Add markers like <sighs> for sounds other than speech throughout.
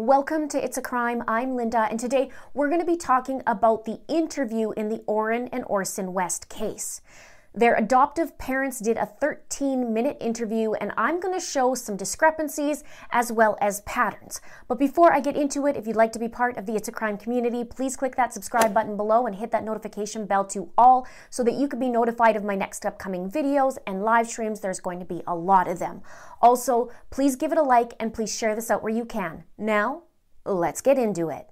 Welcome to It's a Crime. I'm Linda, and today we're going to be talking about the interview in the Orrin and Orson West case. Their adoptive parents did a 13 minute interview, and I'm going to show some discrepancies as well as patterns. But before I get into it, if you'd like to be part of the It's a Crime community, please click that subscribe button below and hit that notification bell to all so that you can be notified of my next upcoming videos and live streams. There's going to be a lot of them. Also, please give it a like and please share this out where you can. Now, let's get into it.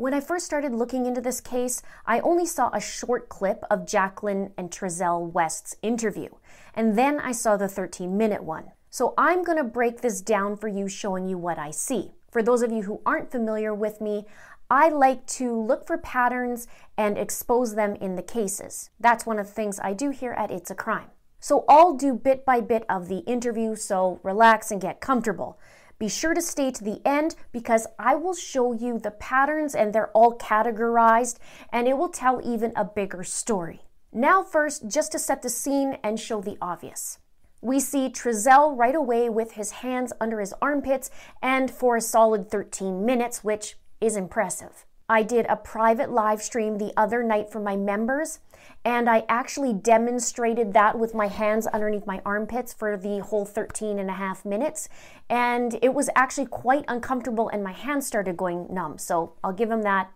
When I first started looking into this case, I only saw a short clip of Jacqueline and Trezell West's interview, and then I saw the 13 minute one. So I'm going to break this down for you, showing you what I see. For those of you who aren't familiar with me, I like to look for patterns and expose them in the cases. That's one of the things I do here at It's a Crime. So I'll do bit by bit of the interview, so relax and get comfortable. Be sure to stay to the end because I will show you the patterns and they're all categorized and it will tell even a bigger story. Now, first, just to set the scene and show the obvious. We see Trezell right away with his hands under his armpits and for a solid 13 minutes, which is impressive. I did a private live stream the other night for my members and I actually demonstrated that with my hands underneath my armpits for the whole 13 and a half minutes. And it was actually quite uncomfortable, and my hands started going numb. So I'll give him that.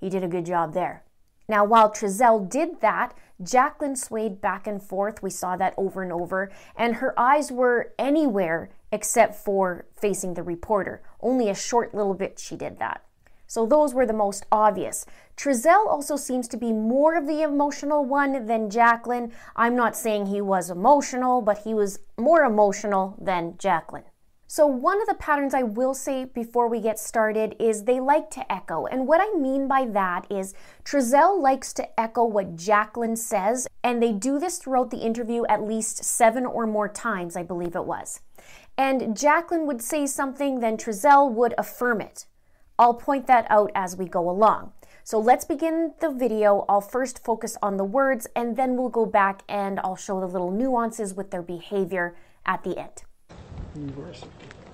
He did a good job there. Now, while Trezell did that, Jacqueline swayed back and forth. We saw that over and over, and her eyes were anywhere except for facing the reporter. Only a short little bit she did that. So those were the most obvious. Trezell also seems to be more of the emotional one than Jacqueline. I'm not saying he was emotional, but he was more emotional than Jacqueline. So, one of the patterns I will say before we get started is they like to echo. And what I mean by that is Trezell likes to echo what Jacqueline says, and they do this throughout the interview at least seven or more times, I believe it was. And Jacqueline would say something, then Trezell would affirm it. I'll point that out as we go along. So let's begin the video. I'll first focus on the words and then we'll go back and I'll show the little nuances with their behavior at the end.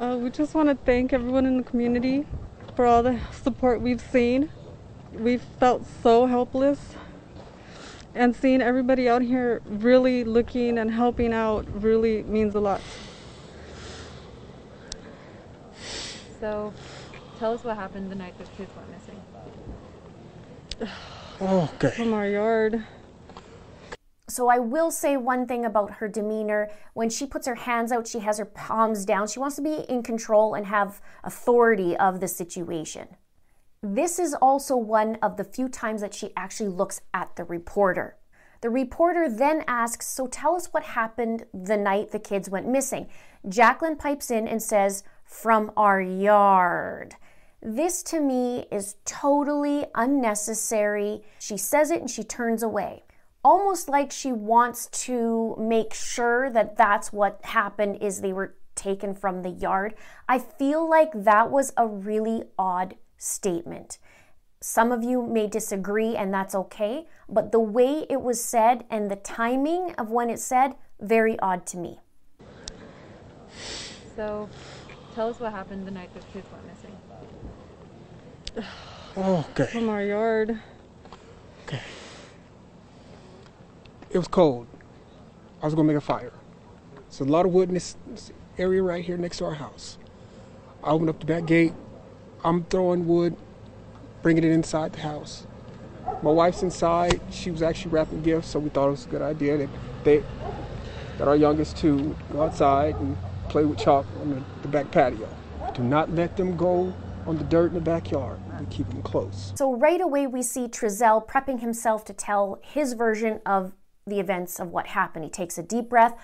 Uh, we just want to thank everyone in the community for all the support we've seen. We've felt so helpless and seeing everybody out here really looking and helping out really means a lot. So Tell us what happened the night the kids went missing. <sighs> okay. From our yard. So I will say one thing about her demeanor. When she puts her hands out, she has her palms down. She wants to be in control and have authority of the situation. This is also one of the few times that she actually looks at the reporter. The reporter then asks, So tell us what happened the night the kids went missing. Jacqueline pipes in and says, From our yard. This to me is totally unnecessary. She says it and she turns away. Almost like she wants to make sure that that's what happened is they were taken from the yard. I feel like that was a really odd statement. Some of you may disagree and that's okay, but the way it was said and the timing of when it said, very odd to me. So, tell us what happened the night the kids went missing. Okay. From our yard. Okay. It was cold. I was gonna make a fire. There's a lot of wood in this, this area right here next to our house. I opened up the back gate. I'm throwing wood, bringing it inside the house. My wife's inside. She was actually wrapping gifts, so we thought it was a good idea that they got our youngest two go outside and play with chalk on the, the back patio. Do not let them go on the dirt in the backyard. We keep them close. So right away we see Trezell prepping himself to tell his version of the events of what happened. He takes a deep breath,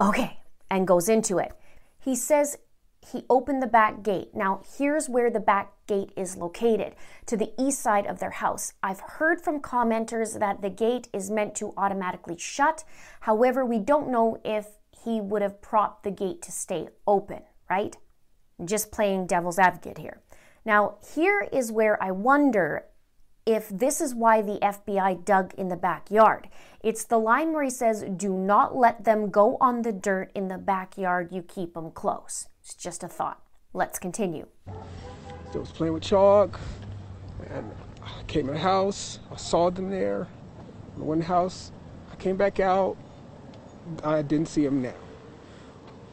okay, and goes into it. He says he opened the back gate. Now, here's where the back gate is located to the east side of their house. I've heard from commenters that the gate is meant to automatically shut. However, we don't know if he would have propped the gate to stay open, right? Just playing devil's advocate here. Now, here is where I wonder if this is why the FBI dug in the backyard. It's the line where he says, Do not let them go on the dirt in the backyard, you keep them close. It's just a thought. Let's continue. I was playing with chalk, and I came in the house. I saw them there. In the house. I came back out. I didn't see them now.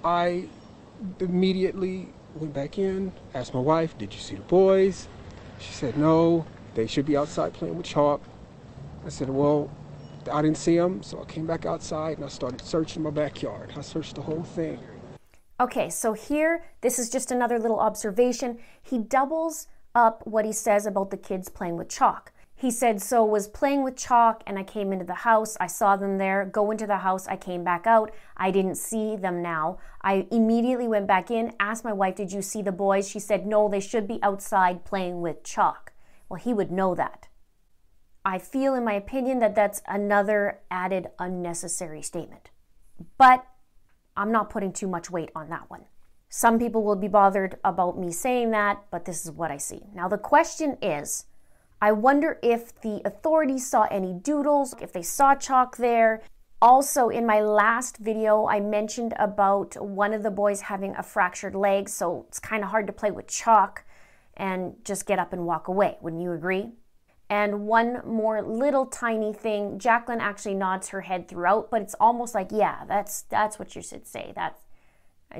I immediately went back in, asked my wife, Did you see the boys? She said, No, they should be outside playing with chalk. I said, Well, I didn't see them, so I came back outside and I started searching my backyard. I searched the whole thing. Okay, so here, this is just another little observation. He doubles up what he says about the kids playing with chalk. He said, So was playing with chalk and I came into the house. I saw them there. Go into the house. I came back out. I didn't see them now. I immediately went back in, asked my wife, Did you see the boys? She said, No, they should be outside playing with chalk. Well, he would know that. I feel, in my opinion, that that's another added unnecessary statement. But I'm not putting too much weight on that one. Some people will be bothered about me saying that, but this is what I see. Now, the question is I wonder if the authorities saw any doodles, if they saw chalk there. Also, in my last video, I mentioned about one of the boys having a fractured leg, so it's kind of hard to play with chalk and just get up and walk away. Wouldn't you agree? And one more little tiny thing, Jacqueline actually nods her head throughout, but it's almost like, yeah, that's that's what you should say. That's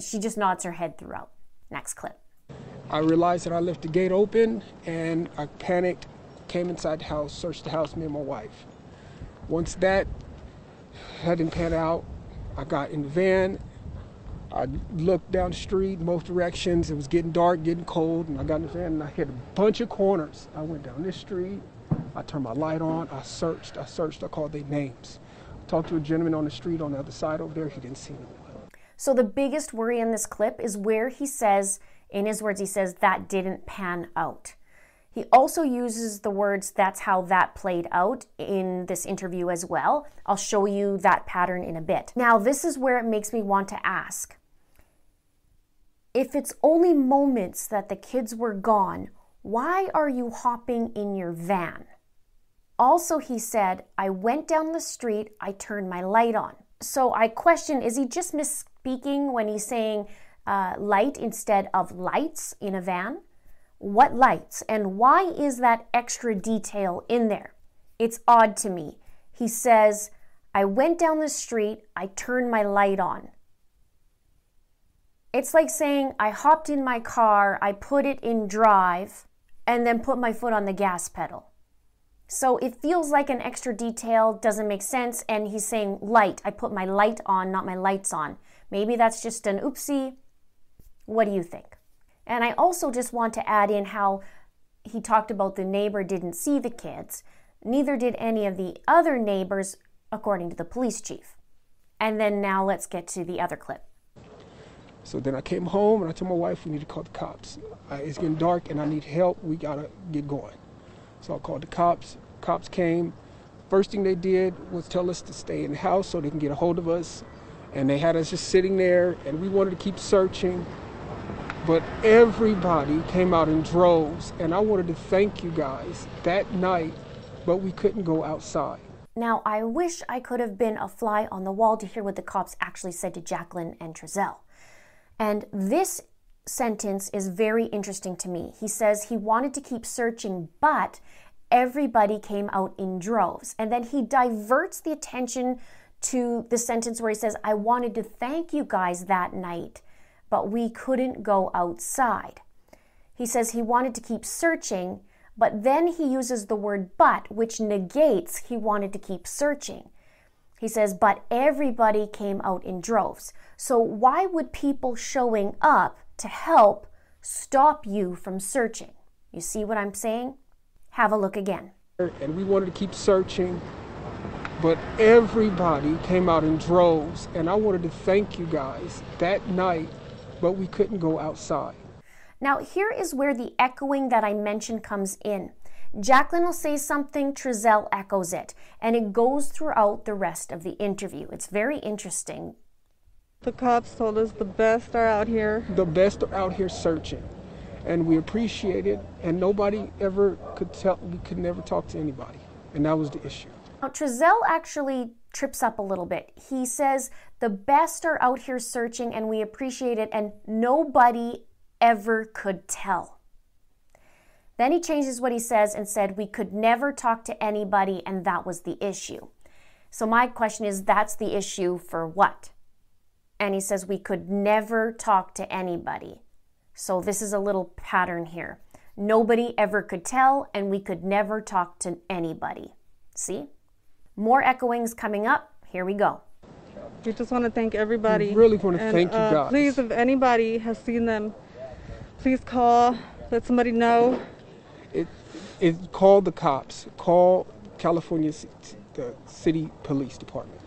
she just nods her head throughout. Next clip. I realized that I left the gate open and I panicked, came inside the house, searched the house, me and my wife. Once that hadn't pan out, I got in the van. I looked down the street, both directions. It was getting dark, getting cold, and I got in the van and I hit a bunch of corners. I went down this street, I turned my light on. I searched. I searched. I called their names. Talked to a gentleman on the street on the other side over there. He didn't see them. So the biggest worry in this clip is where he says, in his words, he says that didn't pan out. He also uses the words that's how that played out in this interview as well. I'll show you that pattern in a bit. Now, this is where it makes me want to ask if it's only moments that the kids were gone, why are you hopping in your van? Also, he said, I went down the street, I turned my light on. So I question is he just misspeaking when he's saying uh, light instead of lights in a van? What lights? And why is that extra detail in there? It's odd to me. He says, I went down the street, I turned my light on. It's like saying, I hopped in my car, I put it in drive, and then put my foot on the gas pedal. So it feels like an extra detail, doesn't make sense. And he's saying light. I put my light on, not my lights on. Maybe that's just an oopsie. What do you think? And I also just want to add in how he talked about the neighbor didn't see the kids. Neither did any of the other neighbors, according to the police chief. And then now let's get to the other clip. So then I came home and I told my wife we need to call the cops. It's getting dark and I need help. We gotta get going. So I called the cops. Cops came. First thing they did was tell us to stay in the house so they can get a hold of us. And they had us just sitting there, and we wanted to keep searching. But everybody came out in droves, and I wanted to thank you guys that night, but we couldn't go outside. Now, I wish I could have been a fly on the wall to hear what the cops actually said to Jacqueline and Trezell. And this sentence is very interesting to me. He says he wanted to keep searching, but everybody came out in droves. And then he diverts the attention to the sentence where he says, I wanted to thank you guys that night, but we couldn't go outside. He says he wanted to keep searching, but then he uses the word but, which negates he wanted to keep searching. He says, but everybody came out in droves. So why would people showing up to help stop you from searching. You see what I'm saying? Have a look again. And we wanted to keep searching, but everybody came out in droves. And I wanted to thank you guys that night, but we couldn't go outside. Now, here is where the echoing that I mentioned comes in. Jacqueline will say something, Trezell echoes it, and it goes throughout the rest of the interview. It's very interesting. The cops told us the best are out here. The best are out here searching, and we appreciate it. And nobody ever could tell, we could never talk to anybody, and that was the issue. Now, Trezell actually trips up a little bit. He says, The best are out here searching, and we appreciate it, and nobody ever could tell. Then he changes what he says and said, We could never talk to anybody, and that was the issue. So, my question is, that's the issue for what? And he says, We could never talk to anybody. So, this is a little pattern here. Nobody ever could tell, and we could never talk to anybody. See? More echoings coming up. Here we go. We just want to thank everybody. We really want to And, thank you uh, guys. Please, if anybody has seen them, please call, let somebody know. It, it called the cops, call California C- the city police department.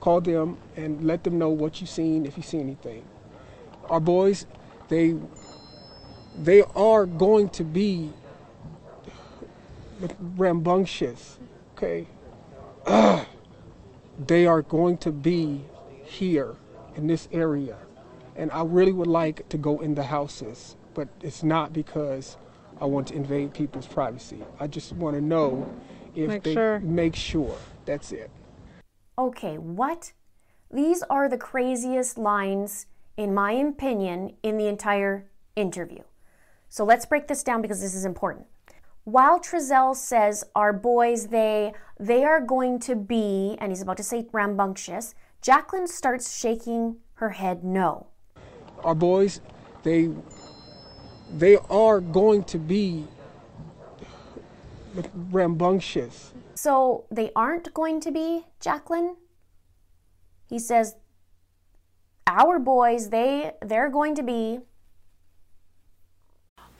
Call them and let them know what you've seen if you see anything. Our boys, they they are going to be rambunctious, okay? Ugh. <clears throat> they are going to be here in this area. And I really would like to go in the houses, but it's not because I want to invade people's privacy. I just want to know if Make they sure. make sure. That's it. Okay, what? These are the craziest lines, in my opinion, in the entire interview. So let's break this down because this is important. While Trezell says our boys, they they are going to be, and he's about to say rambunctious, Jacqueline starts shaking her head no. Our boys, they they are going to be rambunctious. So they aren't going to be, Jacqueline? He says our boys, they they're going to be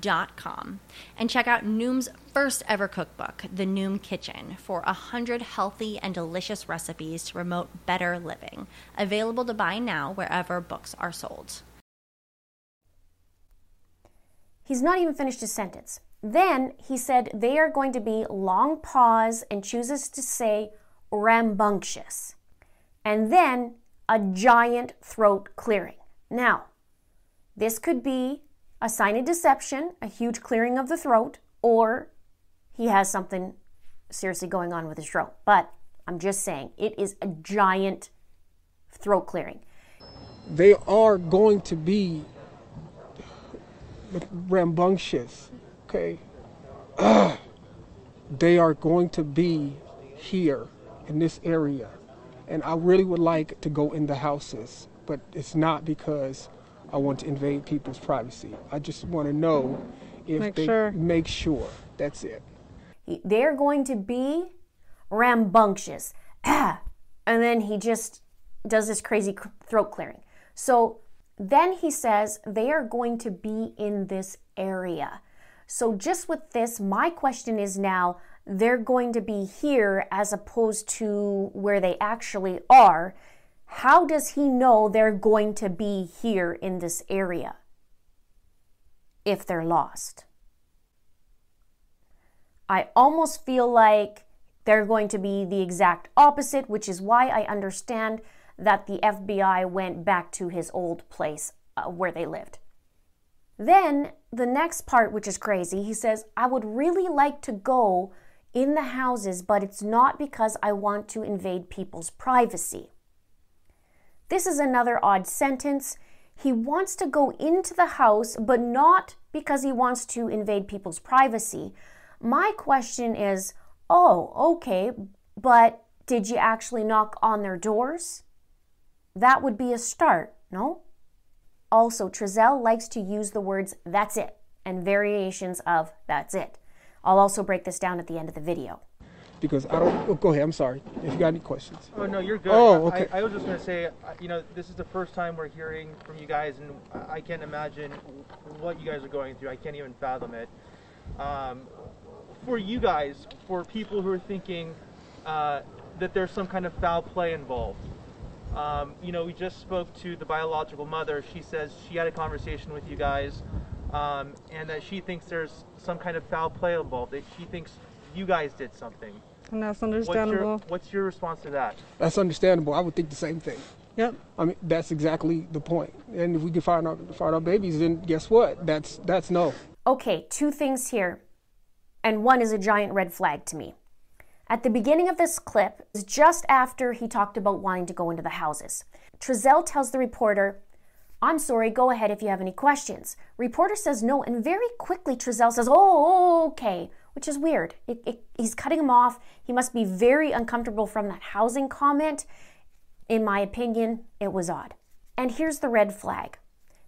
dot com and check out Noom's first ever cookbook, The Noom Kitchen, for a hundred healthy and delicious recipes to promote better living. Available to buy now wherever books are sold. He's not even finished his sentence. Then he said they are going to be long pause and chooses to say rambunctious. And then a giant throat clearing. Now, this could be a sign of deception, a huge clearing of the throat, or he has something seriously going on with his throat. But I'm just saying, it is a giant throat clearing. They are going to be rambunctious, okay? Ugh. <clears throat> they are going to be here in this area. And I really would like to go in the houses, but it's not because I want to invade people's privacy. I just want to know if Make they sure. make sure. That's it. They're going to be rambunctious. <clears throat> And then he just does this crazy throat clearing. So then he says they are going to be in this area. So just with this, my question is now they're going to be here as opposed to where they actually are. How does he know they're going to be here in this area if they're lost? I almost feel like they're going to be the exact opposite, which is why I understand that the FBI went back to his old place uh, where they lived. Then the next part, which is crazy, he says, I would really like to go in the houses, but it's not because I want to invade people's privacy. This is another odd sentence. He wants to go into the house, but not because he wants to invade people's privacy. My question is oh, okay, but did you actually knock on their doors? That would be a start, no? Also, Trezell likes to use the words that's it and variations of that's it. I'll also break this down at the end of the video. Because I don't. Oh, go ahead. I'm sorry. If you got any questions. Oh no, you're good. Oh, okay. I, I was just gonna say, uh, you know, this is the first time we're hearing from you guys, and I can't imagine what you guys are going through. I can't even fathom it. Um, for you guys, for people who are thinking uh, that there's some kind of foul play involved, um, you know, we just spoke to the biological mother. She says she had a conversation with you guys, um, and that she thinks there's some kind of foul play involved. That she thinks you guys did something. And that's What's understandable. your, what's your response to that? That's understandable. I would think the same thing. Yep. I mean, that's exactly the point. And if we can find our find our babies, then guess what? That's that's no. Okay, two things here, and one is a giant red flag to me. At the beginning of this clip, is just after he talked about wanting to go into the houses. Trezell tells the reporter, I'm sorry, go ahead if you have any questions. Reporter says no, and very quickly Trezell says, Oh, okay, which is weird. It, it, he's cutting him off. He must be very uncomfortable from that housing comment. In my opinion, it was odd. And here's the red flag.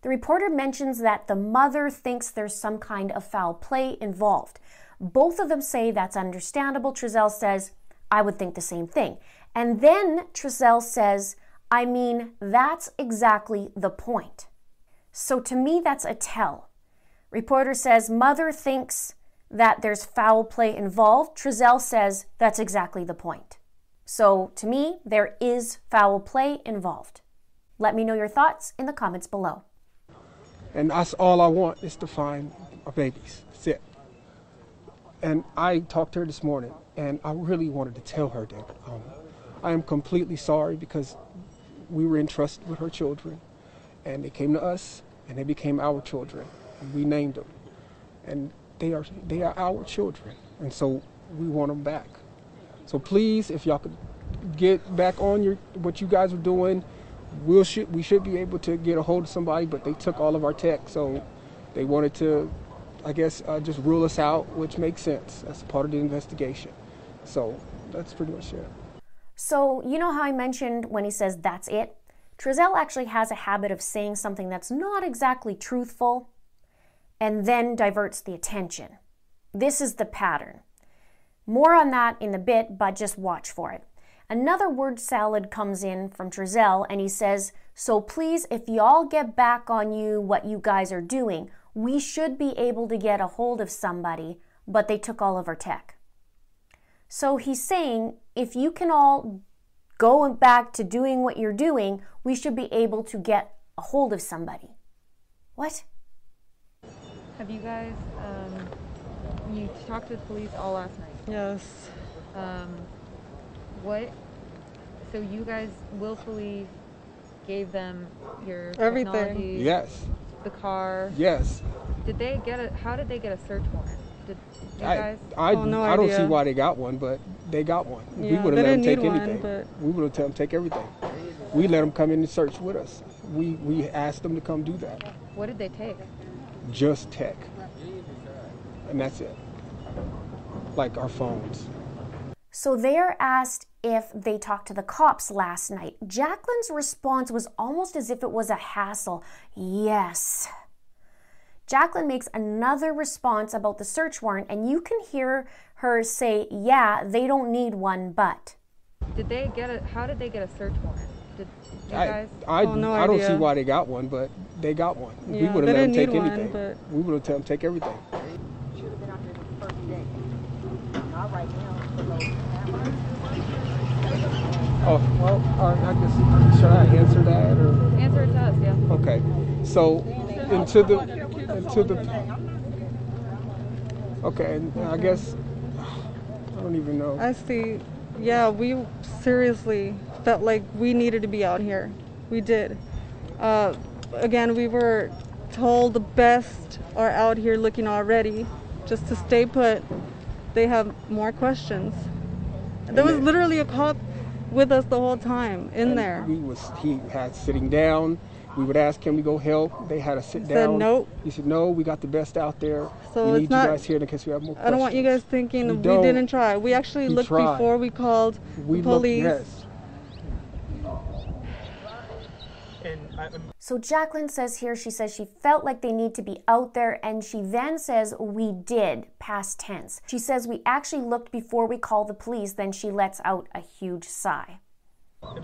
The reporter mentions that the mother thinks there's some kind of foul play involved. Both of them say that's understandable. Trezell says, I would think the same thing. And then Trezell says, I mean, that's exactly the point. So to me, that's a tell. Reporter says, Mother thinks that there's foul play involved. Trezell says, that's exactly the point. So to me, there is foul play involved. Let me know your thoughts in the comments below. And that's all I want is to find our babies. That's it. And I talked to her this morning, and I really wanted to tell her that um, I am completely sorry because we were entrusted with her children, and they came to us, and they became our children, and we named them, and they are they are our children, and so we want them back. So please, if y'all could get back on your what you guys are doing, we'll should we should be able to get a hold of somebody, but they took all of our tech, so they wanted to, I guess, uh, just rule us out, which makes sense. That's part of the investigation. So that's pretty much it. So, you know how I mentioned when he says that's it? Trezell actually has a habit of saying something that's not exactly truthful and then diverts the attention. This is the pattern. More on that in a bit, but just watch for it. Another word salad comes in from Trezell and he says, So please, if y'all get back on you what you guys are doing, we should be able to get a hold of somebody, but they took all of our tech. So he's saying if you can all go back to doing what you're doing, we should be able to get a hold of somebody. What? Have you guys, um, you talked to the police all last night. Yes. Um, what, so you guys willfully gave them your Everything. technology, Yes, the car. yes. Did they get a, how did they get a search warrant? Did you I, guys? I, Oh, no I don't see why they got one, but they got one. we would they have let them didn't take need one, anything. but- We would have told them take everything. We let them come in and search with us. We we asked them to come do that. What did they take? Just tech, and that's it. Like our phones. So they're asked if they talked to the cops last night. Jacqueline's response was almost as if it was a hassle. Yes. Jacqueline makes another response about the search warrant, and you can hear her say, Yeah, they don't need one, but. Did they get a, how did they get a search warrant? Did you I, guys? I, Oh, no I don't see why they got one, but they got one. we would have let them take need one, anything. but- We would have told them take everything. should have been out there the first day. Not right now, for those cameras. Oh well, uh, I guess should I answer that or? Answer it to us, yeah. Okay, so into the into the okay, and I guess I don't even know. I see. Yeah, we seriously felt like we needed to be out here. We did. Uh, again, we were told the best are out here looking already. Just to stay put, they have more questions. There was literally a cop with us the whole time in And there. We was he had sitting down. We would ask, "Can we go help?" They had to sit He said, down. "Nope." He said, "No, we got the best out there. So we it's need not- you guys here in case we have more questions." I don't want you guys thinking We we, didn't try. We actually We looked tried. before we called We the looked- police. yes. And I, I'm So Jacqueline says here, she says she felt like they need to be out there, and she then says, We did, past tense. She says, We actually looked before we called the police, then she lets out a huge sigh.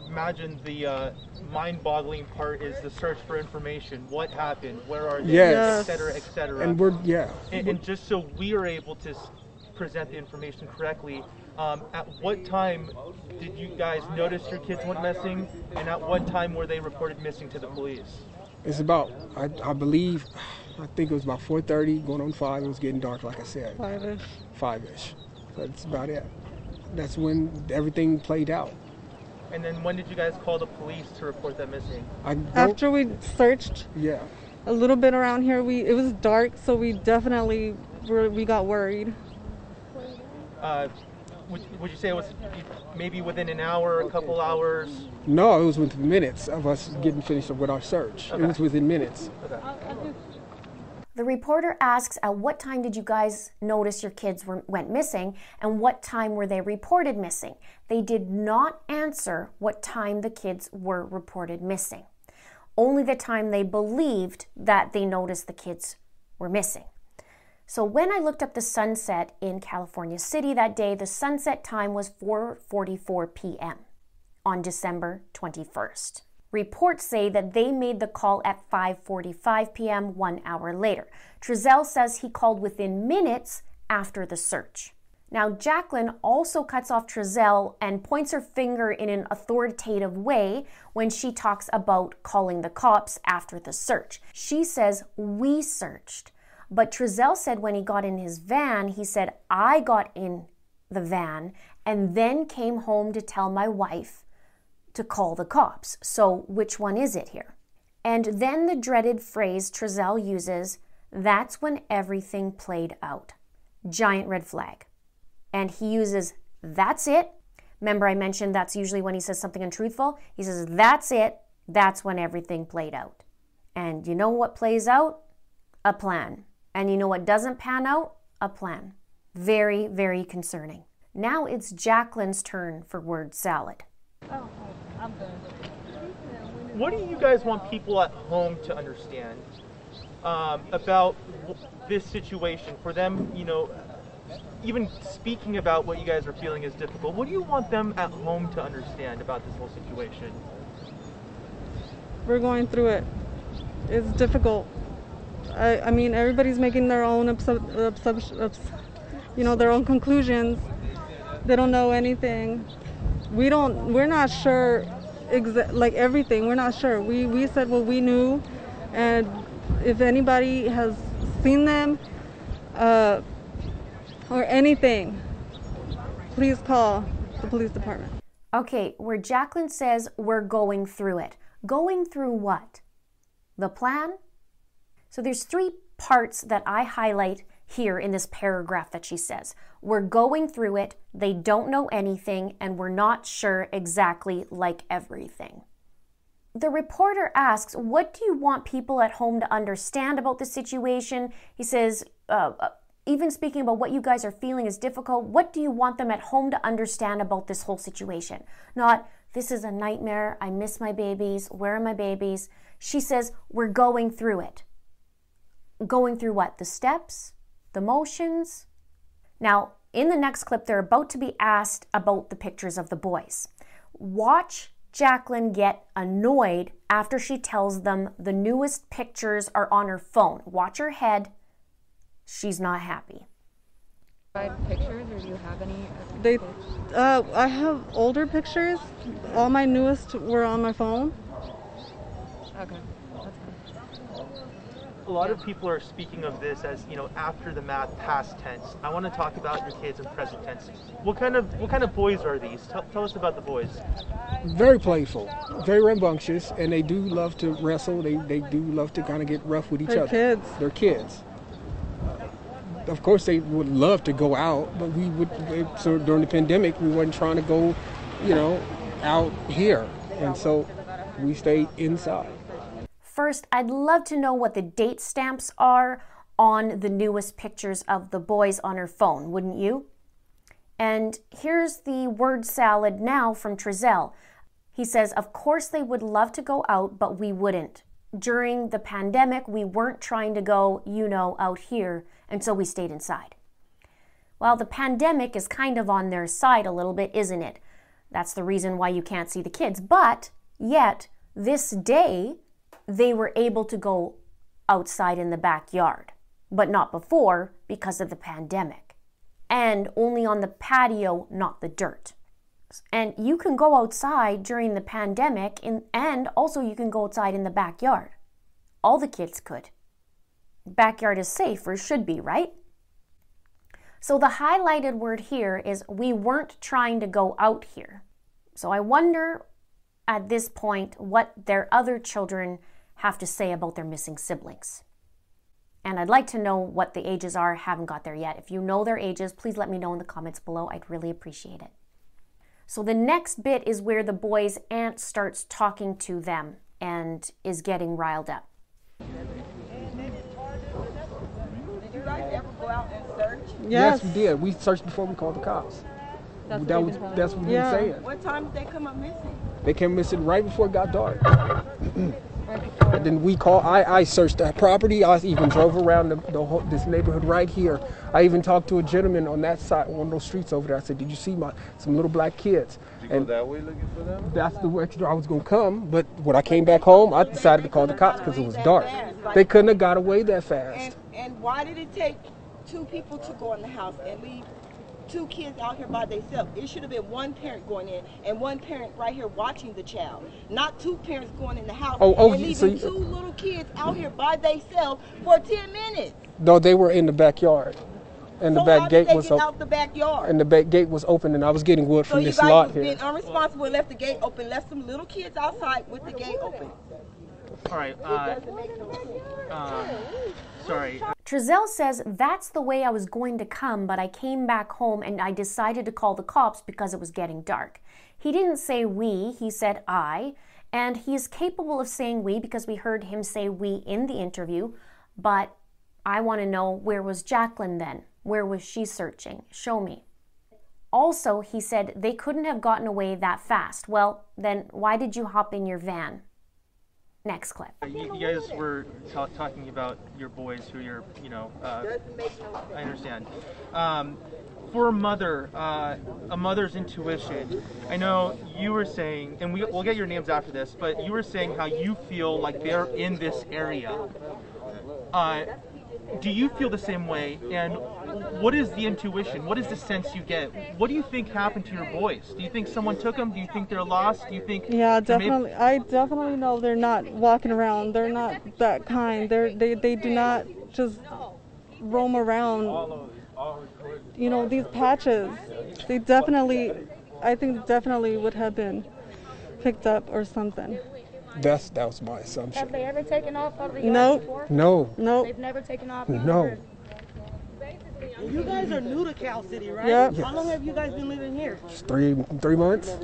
imagine the uh, mind-boggling part is the search for information. What happened? Where are they? Yes. Et cetera, et cetera. And we're yeah. And, and just so we are able to present the information correctly, um, at what time did you guys notice your kids went missing, and at what time were they reported missing to the police? It's about I, I believe I think it was about 4:30, going on five. It was getting dark, like I said, Five-ish. five-ish. That's about it. That's when everything played out. And then when did you guys call the police to report them missing? I don't, After we searched yeah. a little bit around here, we it was dark, so we definitely were, we got worried. Uh, would, would you say it was maybe within an hour, a couple hours? No, it was within minutes of us getting finished with our search. It was within minutes. The reporter asks, At what time did you guys notice your kids were, went missing, and what time were they reported missing? They did not answer what time the kids were reported missing, only the time they believed that they noticed the kids were missing. So when I looked up the sunset in California City that day, the sunset time was 4:44 p.m. on December 21st. Reports say that they made the call at 5:45 p.m. 1 hour later. Trezell says he called within minutes after the search. Now, Jacqueline also cuts off Trezell and points her finger in an authoritative way when she talks about calling the cops after the search. She says, We searched. But Trezell said when he got in his van, he said, I got in the van and then came home to tell my wife to call the cops. So, which one is it here? And then the dreaded phrase Trezell uses that's when everything played out. Giant red flag. And he uses that's it. Remember, I mentioned that's usually when he says something untruthful. He says that's it. That's when everything played out. And you know what plays out? A plan. And you know what doesn't pan out? A plan. Very, very concerning. Now it's Jacqueline's turn for word salad. What do you guys want people at home to understand um, about w- this situation? For them, you know, even speaking about what you guys are feeling is difficult. What do you want them at home to understand about this whole situation? We're going through it. It's difficult. I, I mean, everybody's making their own, you know, their own conclusions. They don't know anything. We don't. We're not sure. Exa- like everything, we're not sure. We we said what we knew, and if anybody has seen them, uh, or anything, please call the police department. Okay, where Jacqueline says we're going through it. Going through what? The plan? So there's three parts that I highlight here in this paragraph that she says. We're going through it, they don't know anything, and we're not sure exactly like everything. The reporter asks, What do you want people at home to understand about the situation? He says, uh, uh, Even speaking about what you guys are feeling is difficult, what do you want them at home to understand about this whole situation? Not, This is a nightmare, I miss my babies, where are my babies? She says, We're going through it. Going through what? The steps? The motions? Now, in the next clip, they're about to be asked about the pictures of the boys. Watch Jacqueline get annoyed after she tells them the newest pictures are on her phone. Watch her head. She's not happy. Five pictures, or do you have any? They, uh, I have older pictures. All my newest were on my phone. Okay, that's fine. A lot of people are speaking of this as you know after the math past tense. I want to talk about your kids in present tense. What kind of what kind of boys are these? Tell, tell us about the boys. Very playful, very rambunctious, and they do love to wrestle. They they do love to kind of get rough with each They're other. kids. They're kids. Of course, they would love to go out, but we would. So during the pandemic, we weren't trying to go, you know, out here. And so we stayed inside. First, I'd love to know what the date stamps are on the newest pictures of the boys on her phone, wouldn't you? And here's the word salad now from Trezell. He says, Of course, they would love to go out, but we wouldn't. During the pandemic, we weren't trying to go, you know, out here, and so we stayed inside. Well, the pandemic is kind of on their side a little bit, isn't it? That's the reason why you can't see the kids. But yet, this day, they were able to go outside in the backyard, but not before because of the pandemic. And only on the patio, not the dirt. And you can go outside during the pandemic, in, and also you can go outside in the backyard. All the kids could. Backyard is safe, or should be, right? So the highlighted word here is we weren't trying to go out here. So I wonder at this point what their other children have to say about their missing siblings. And I'd like to know what the ages are. Haven't got there yet. If you know their ages, please let me know in the comments below. I'd really appreciate it. So the next bit is where the boy's aunt starts talking to them and is getting riled up. Did you guys ever go out and search? Yes, we did. We searched before we called the cops. That's that what was that's what we Yeah. were saying. What time did they come up missing? They came missing right before it got dark. <clears throat> and then we called. I, I searched that property. I even drove around the, the whole, this neighborhood right here. I even talked to a gentleman on that side, one of those streets over there. I said, "Did you see my some little black kids?" Did you And go that way looking for them? that's the direction I was gonna come. But when I came back home, I decided to call the cops because it was dark. They couldn't have got away that fast. And and why did it take two people to go in the house and leave two kids out here by themselves? It should have been one parent going in and one parent right here watching the child, not two parents going in the house Oh, oh, and you- leaving so two little kids out here by themselves for ten minutes. No, they were in the backyard, and the back how gate did they was get open. out the backyard? And the back gate was open, and I was getting wood so from you this guys lot was here. being unresponsible and left the gate open, left some little kids outside with the gate open. All right. Uh, um, sorry. Trezell says that's the way I was going to come, but I came back home and I decided to call the cops because it was getting dark. He didn't say we, he said I, and he is capable of saying we because we heard him say we in the interview, but I want to know where was Jacqueline then? Where was she searching? Show me. Also, he said they couldn't have gotten away that fast. Well, then why did you hop in your van? Next clip. You, you guys were ta- talking about your boys who you're, you know, uh. I understand. Um, for a mother, uh, a mother's intuition, I know you were saying, and we, we'll get your names after this, but you were saying how you feel like they're in this area. Uh, do you feel the same way? And what is the intuition? What is the sense you get? What do you think happened to your boys? Do you think someone took them? Do you think they're lost? Do you think? Yeah, definitely. I definitely know they're not walking around. They're not that kind. They're they they do not just roam around. You know these patches. They definitely, I think definitely would have been picked up or something. That's that was my assumption. Have they ever taken off out of the yard Nope. before? No, Nope. They've never taken off. no. You guys are new to Cal City, right? Yep. How long have you guys been living here? It's three three months.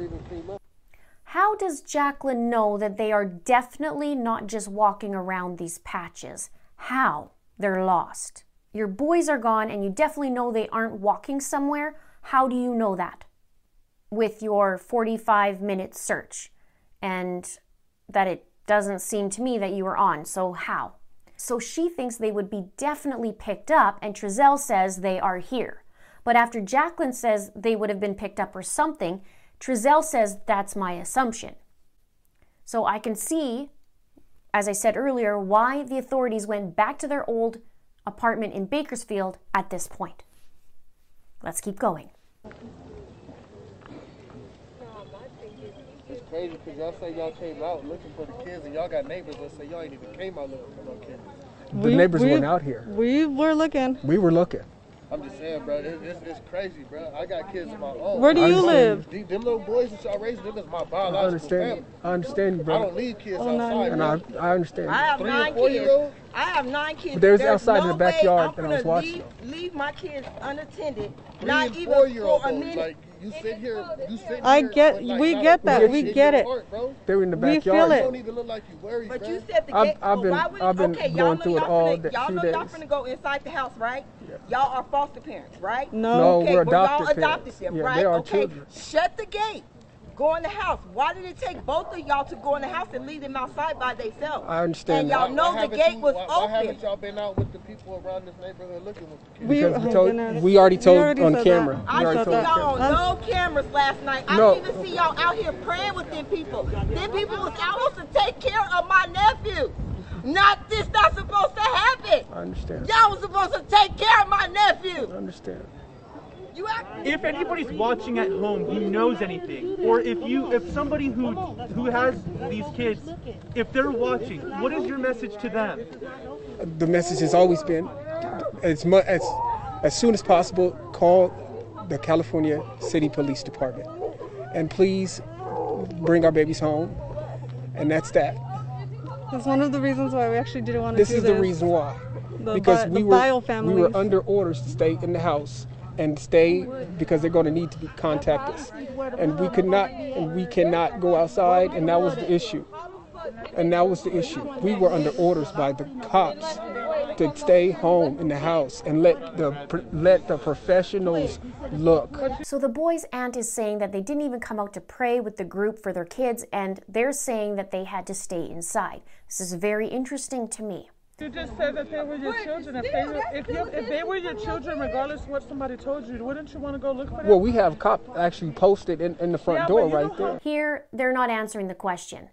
How does Jacqueline know that they are definitely not just walking around these patches? How? They're lost. Your boys are gone and you definitely know they aren't walking somewhere. How do you know that? With your 45 minute search and that it doesn't seem to me that you were on. So, how? So, she thinks they would be definitely picked up, and Trezell says they are here. But after Jacqueline says they would have been picked up or something, Trezell says that's my assumption. So I can see, as I said earlier, why the authorities went back to their old apartment in Bakersfield at this point. Let's keep going. Crazy because y'all say y'all came out looking for the kids and y'all got neighbors that say y'all ain't even came out looking for no kids. The neighbors weren't out here. We were looking. We were looking. I'm just saying, bro, this, this, this crazy, bro. I got kids of my own. Where do you understand. live? Them, them little boys that y'all raising, them is my I biological understand. family. I understand, bro. I don't leave kids Oh, no, outside. And. I, I understand. I have Three nine kids. year old? I have nine kids. But there's There's outside in the backyard way that I'm was watching leave, leave my kids unattended, Three not and even four year for old a minute. like You sit here. You sit I here get- like, we get that, we get it. heart. They were in the We backyard. feel You it. don't even look like you worried, But bro. you said the I've- gate. I've but been- why would, I've been okay, going y'all know through it y'all all finna, y'all know y'all finna go inside the house, right? Y'all are foster parents, right? No. No, okay, we're well, adopted y'all adopted parents. them, Yeah, right? they are okay, children. shut the gate. Go in the house. Why did it take both of y'all to go in the house and leave them outside by themselves? I understand And y'all Why- know why the gate you- was why, Why open. haven't y'all been out with the people around this neighborhood looking with the kids? We, Because we told, we already told already on camera. that. We I already didn't see y'all on no cameras last night. I No. didn't even see y'all out here praying with them people. Them people was out supposed to take care of my nephew. Not this not supposed to happen. I understand. Y'all was supposed to take care of my nephew. I understand. You act If anybody's watching at home who knows anything, or if you, if somebody who who has these kids, if they're watching, what is your message to them? The message has always been as much as as soon as possible call the California City Police Department and please bring our babies home. And that's that. That's one of the reasons why we actually didn't want to This do is this. the reason why. The because bi- we the were we were under orders to stay in the house and stay because they're going to need to be, contact us, and we could not and we cannot go outside, and that was the issue. And that was the issue. We were under orders by the cops to stay home in the house and let the let the professionals look. So the boy's aunt is saying that they didn't even come out to pray with the group for their kids, and they're saying that they had to stay inside. This is very interesting to me. You just said that they were your children. If they were, if, you, if they were your children, regardless of what somebody told you, wouldn't you want to go look for them? Well, we have cop actually posted in, in the front Yeah, door right there. Here, they're not answering the question.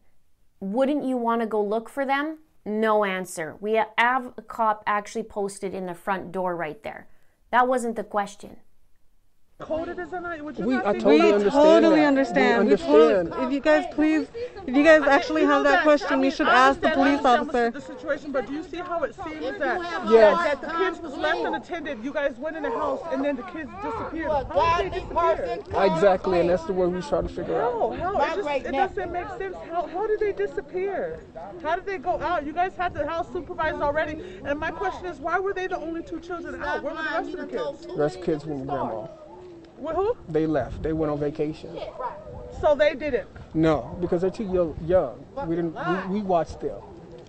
Wouldn't you want to go look for them? No answer. We have a cop actually posted in the front door right there. That wasn't the question. Coded as a night. Would you We- not I totally we understand totally that. understand. We We totally- understand. if you guys please, if you guys actually You know have that question, I you should I ask the understand- I police officer. The situation, but do you see how it seems that, Yes. that, that the kids was left unattended? You guys went in the house and then the kids disappeared. How did they disappear? Exactly, and that's the word we trying to figure out. No, how? It, just, it doesn't make sense. How, how did they disappear? How did they go out? You guys had the house supervised already. And my question is, why were they the only two children out? Where were the rest of the kids? The rest of the kids were with grandma. With who? They left. They went on vacation. So they did it. No, because they're too young. young. We didn't. We, we watched them,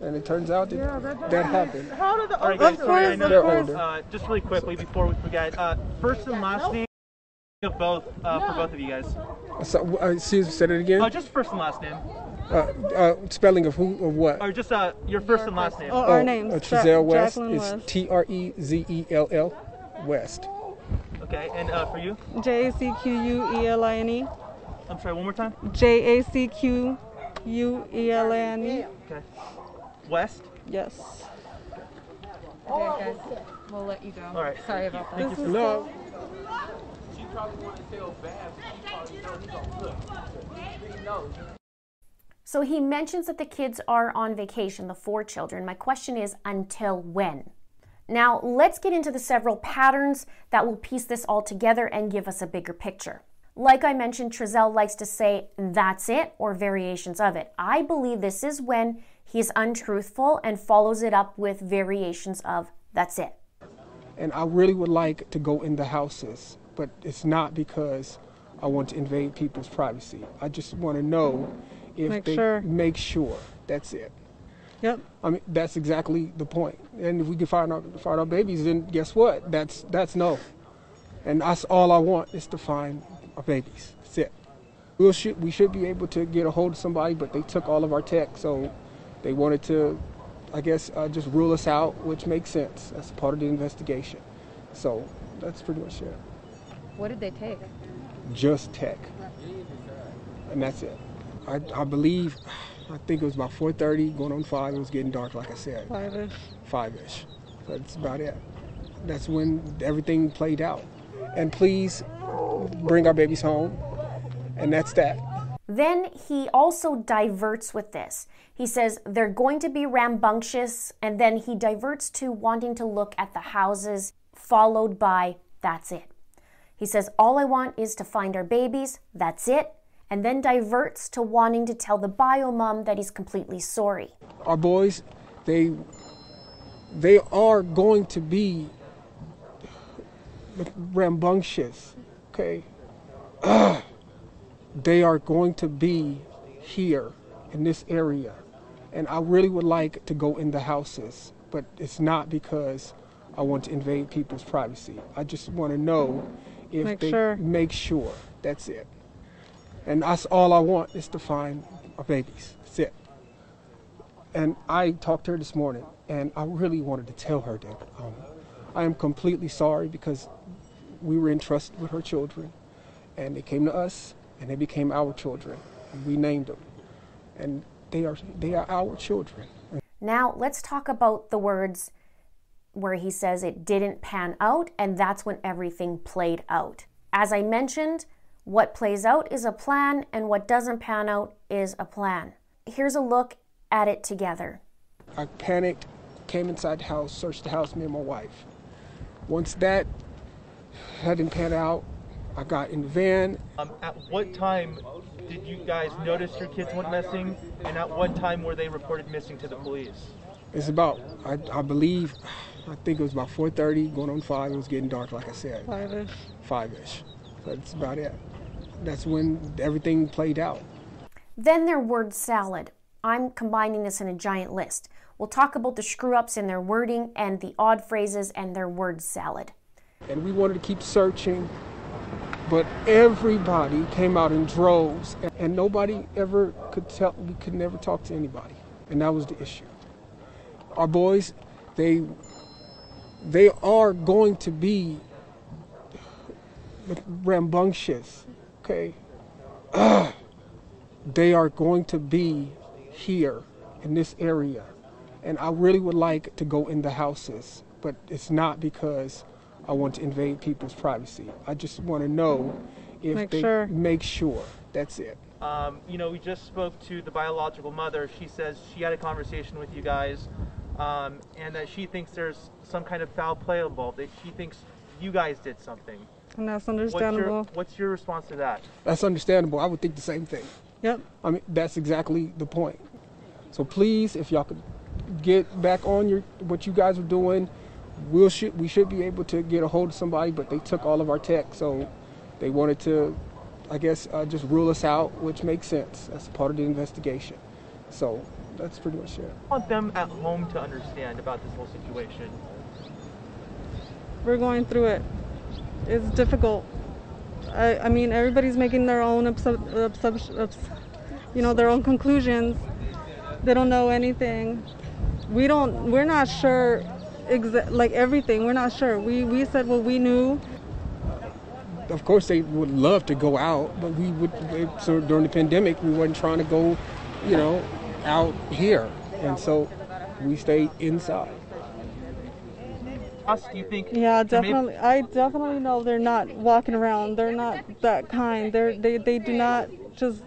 and it turns out that that, happened. How did the All right, guys, sorry, I know They're that- older. Uh, just really quickly before we forget, uh, first and last name of both uh, for both of you guys. So, uh, excuse me, said it again. Uh, just first and last name, Uh, uh, spelling of who of what? or just uh, your first and last name. Oh, our Oh, names. Uh, Trezell West. Jacqueline It's West. T R E Z E L L West. Okay, and uh, for you, J A C Q U E L I N E. I'm sorry, one more time. J A C Q U E L I N E. Okay, West. Yes. Okay, guys, we'll let you go. All right. Sorry about that. Thank you. No. So he mentions that the kids are on vacation, the four children. My question is until when? Now, let's get into the several patterns that will piece this all together and give us a bigger picture. Like I mentioned, Trezell likes to say, that's it, or variations of it. I believe this is when he's untruthful and follows it up with variations of, that's it. And I really would like to go in the houses, but it's not because I want to invade people's privacy. I just want to know if Make they sure. make sure. That's it. Yep. I mean, that's exactly the point. And if we can find our find our babies, then guess what? That's that's no. And that's all I want is to find our babies. That's it. We'll should we should be able to get a hold of somebody, but they took all of our tech, so they wanted to, I guess, uh, just rule us out, which makes sense. That's part of the investigation. So that's pretty much it. What did they take? Just tech, and that's it. I, I believe, I think it was about 4:30, going on five. It was getting dark, like I said. Five-ish. five-ish. That's about it. That's when everything played out. And please bring our babies home. And that's that. Then he also diverts with this. He says they're going to be rambunctious, and then he diverts to wanting to look at the houses, followed by that's it. He says, All I want is to find our babies, that's it, and then diverts to wanting to tell the bio mom that he's completely sorry. Our boys, they they are going to be rambunctious. Okay. uh, they are going to be here in this area. And I really would like to go in the houses, but it's not because I want to invade people's privacy. I just want to know if Make they sure. make sure. That's it. And that's all I want is to find our babies. That's it. And I talked to her this morning, and I really wanted to tell her that um, I am completely sorry because we were entrusted with her children, and they came to us, and they became our children, and we named them, and they are they are our children. Now, let's talk about the words where he says it didn't pan out, and that's when everything played out. As I mentioned, what plays out is a plan, and what doesn't pan out is a plan. Here's a look at it together. I panicked, came inside the house, searched the house, me and my wife. Once that hadn't pan out, I got in the van. Um, at what time did you guys notice your kids went missing, and at what time were they reported missing to the police? It's about, I, I believe, I think it was about 4:30, going on five. It was getting dark, like I said, Five-ish. five-ish. That's about it. That's when everything played out. Then their word salad. I'm combining this in a giant list. We'll talk about the screw ups in their wording and the odd phrases and their word salad. and we wanted to keep searching, but everybody came out in droves, and, and nobody ever could tell. We could never talk to anybody, and that was the issue. Our boys, they they are going to be rambunctious, okay? Ugh. they are going to be here in this area, and I really would like to go in the houses, but it's not because I want to invade people's privacy. I just want to know if Make they sure. make sure. That's it. Um, you know, we just spoke to the biological mother. She says she had a conversation with you guys, um, and that she thinks there's some kind of foul play involved. That she thinks you guys did something. And that's What's your, understandable. what's your response to that? That's understandable. I would think the same thing. Yep. I mean, that's exactly the point. So please, if y'all could get back on your what you guys are doing, we'll should we should be able to get a hold of somebody. But they took all of our tech, so they wanted to, I guess, uh, just rule us out, which makes sense. That's part of the investigation. So that's pretty much it. I want them at home to understand about this whole situation. We're going through it. It's difficult. I, I mean, everybody's making their own, you know, their own conclusions. They don't know anything. We don't. We're not sure. Exa- like everything, we're not sure. We we said what we knew. Of course, they would love to go out, but we would. So during the pandemic, we weren't trying to go, you know, out here, and so we stayed inside. Us, do you think? Yeah, so maybe- definitely. I definitely know they're not walking around. They're not that kind. They're they they do not just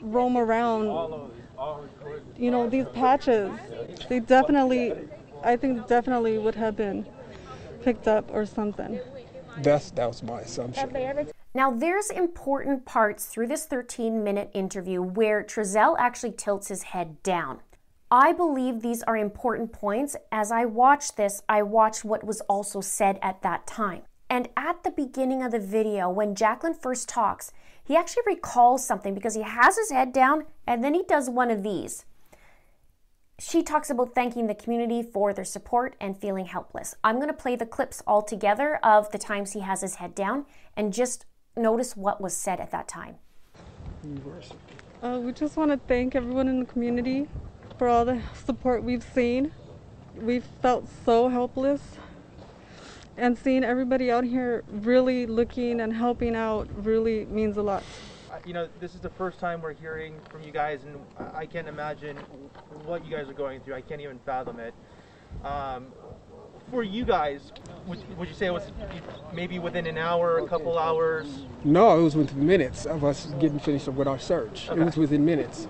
roam around. You know these patches. They definitely, I think definitely would have been picked up or something. That's that was my assumption. Now, there's important parts through this 13 minute interview where Trezell actually tilts his head down. I believe these are important points. As I watched this, I watched what was also said at that time. And at the beginning of the video, when Jacqueline first talks, he actually recalls something because he has his head down and then he does one of these. She talks about thanking the community for their support and feeling helpless. I'm going to play the clips all together of the times he has his head down and just notice what was said at that time. Uh, we just want to thank everyone in the community for all the support we've seen. We've felt so helpless. And seeing everybody out here really looking and helping out really means a lot. Uh, You know, this is the first time we're hearing from you guys, and I- I can't imagine what you guys are going through. I can't even fathom it. Um, for you guys, would, would you say it was maybe within an hour, a couple hours? No, it was within minutes of us getting finished with our search. It was within minutes.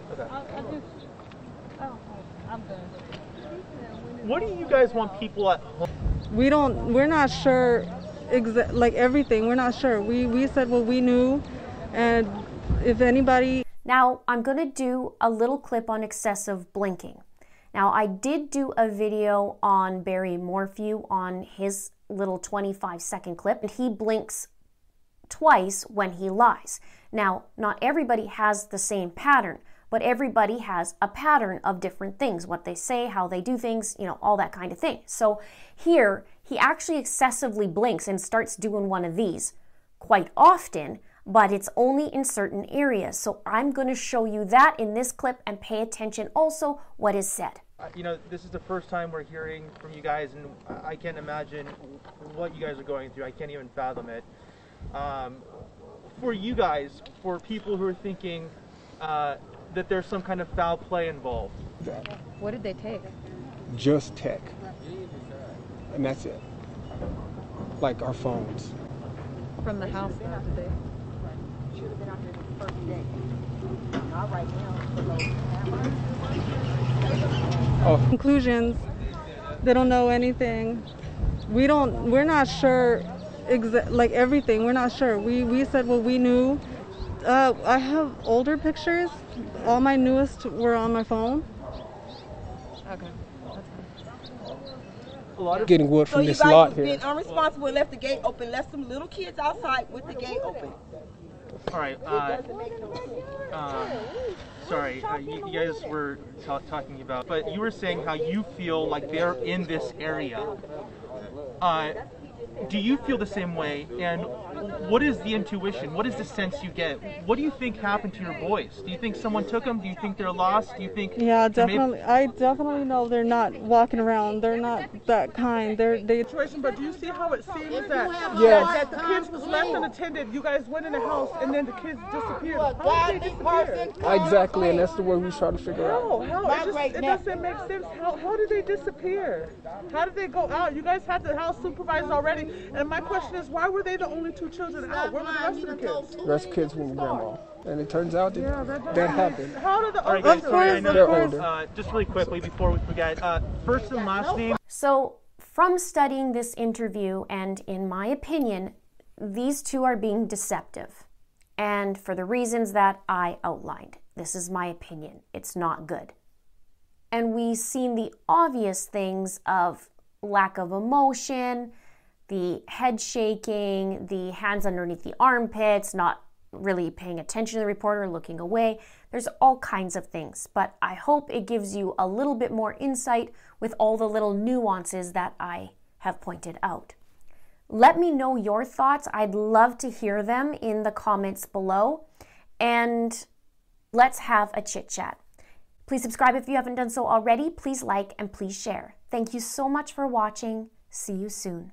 What do you guys want people at home? We don't, we're not sure, exa- like everything, we're not sure. We, we said what we knew, and if anybody Now, I'm going to do a little clip on excessive blinking. Now, I did do a video on Barry Morphew on his little 25 second clip, and he blinks twice when he lies. Now, not everybody has the same pattern, but everybody has a pattern of different things what they say, how they do things, you know, all that kind of thing. So here, he actually excessively blinks and starts doing one of these quite often, but it's only in certain areas. So I'm going to show you that in this clip and pay attention also what is said. Uh, you know, this is the first time we're hearing from you guys, and I can't imagine what you guys are going through. I can't even fathom it. Um, for you guys, for people who are thinking uh, that there's some kind of foul play involved, What did they take? Just tech. And that's it. Like our phones. From the house, though, did they? Should have been out here the first day. Not right now. Oh, Conclusions. They don't know anything. We don't. We're not sure. Exa- like everything, we're not sure. We we said what we knew. Uh, I have older pictures. All my newest were on my phone. Okay. a lot of getting wood So from you this guys lot was here. being unresponsible and left the gate open, left some little kids outside with the gate open. All right. Uh, um, sorry, uh, you, you guys were ta- talking about, but you were saying how you feel like they're in this area. Uh, do you feel the same way? And what is the intuition? What is the sense you get? What do you think happened to your boys? Do you think someone took them? Do you think they're lost? Do you think? Yeah, there may- definitely. I definitely know they're not walking around. They're not that kind. They're they. situation, but do you see how it seems that, Yes. that, that the kids was left unattended? You guys went in the house and then the kids disappeared. How did they disappear? Exactly, and that's the word we try to figure No, out. no, it, just, it doesn't make sense. How, how did they disappear? How did they go out? You guys had the house supervised already, and my question is, why were they the only two children out? Where were the rest of the kids? The rest of kids with grandma. And it turns out that Yeah, that, that happened. sense. How did the All right, other guys. Sorry, I know. They're older. Uh, just really quickly before we forget, uh, first and last name. So, from studying this interview, and in my opinion, these two are being deceptive. And for the reasons that I outlined, this is my opinion. It's not good. And we've seen the obvious things of lack of emotion, the head shaking, the hands underneath the armpits, not really paying attention to the reporter, looking away. There's all kinds of things, but I hope it gives you a little bit more insight with all the little nuances that I have pointed out. Let me know your thoughts. I'd love to hear them in the comments below. And let's have a chit chat. Please subscribe if you haven't done so already. Please like and please share. Thank you so much for watching. See you soon.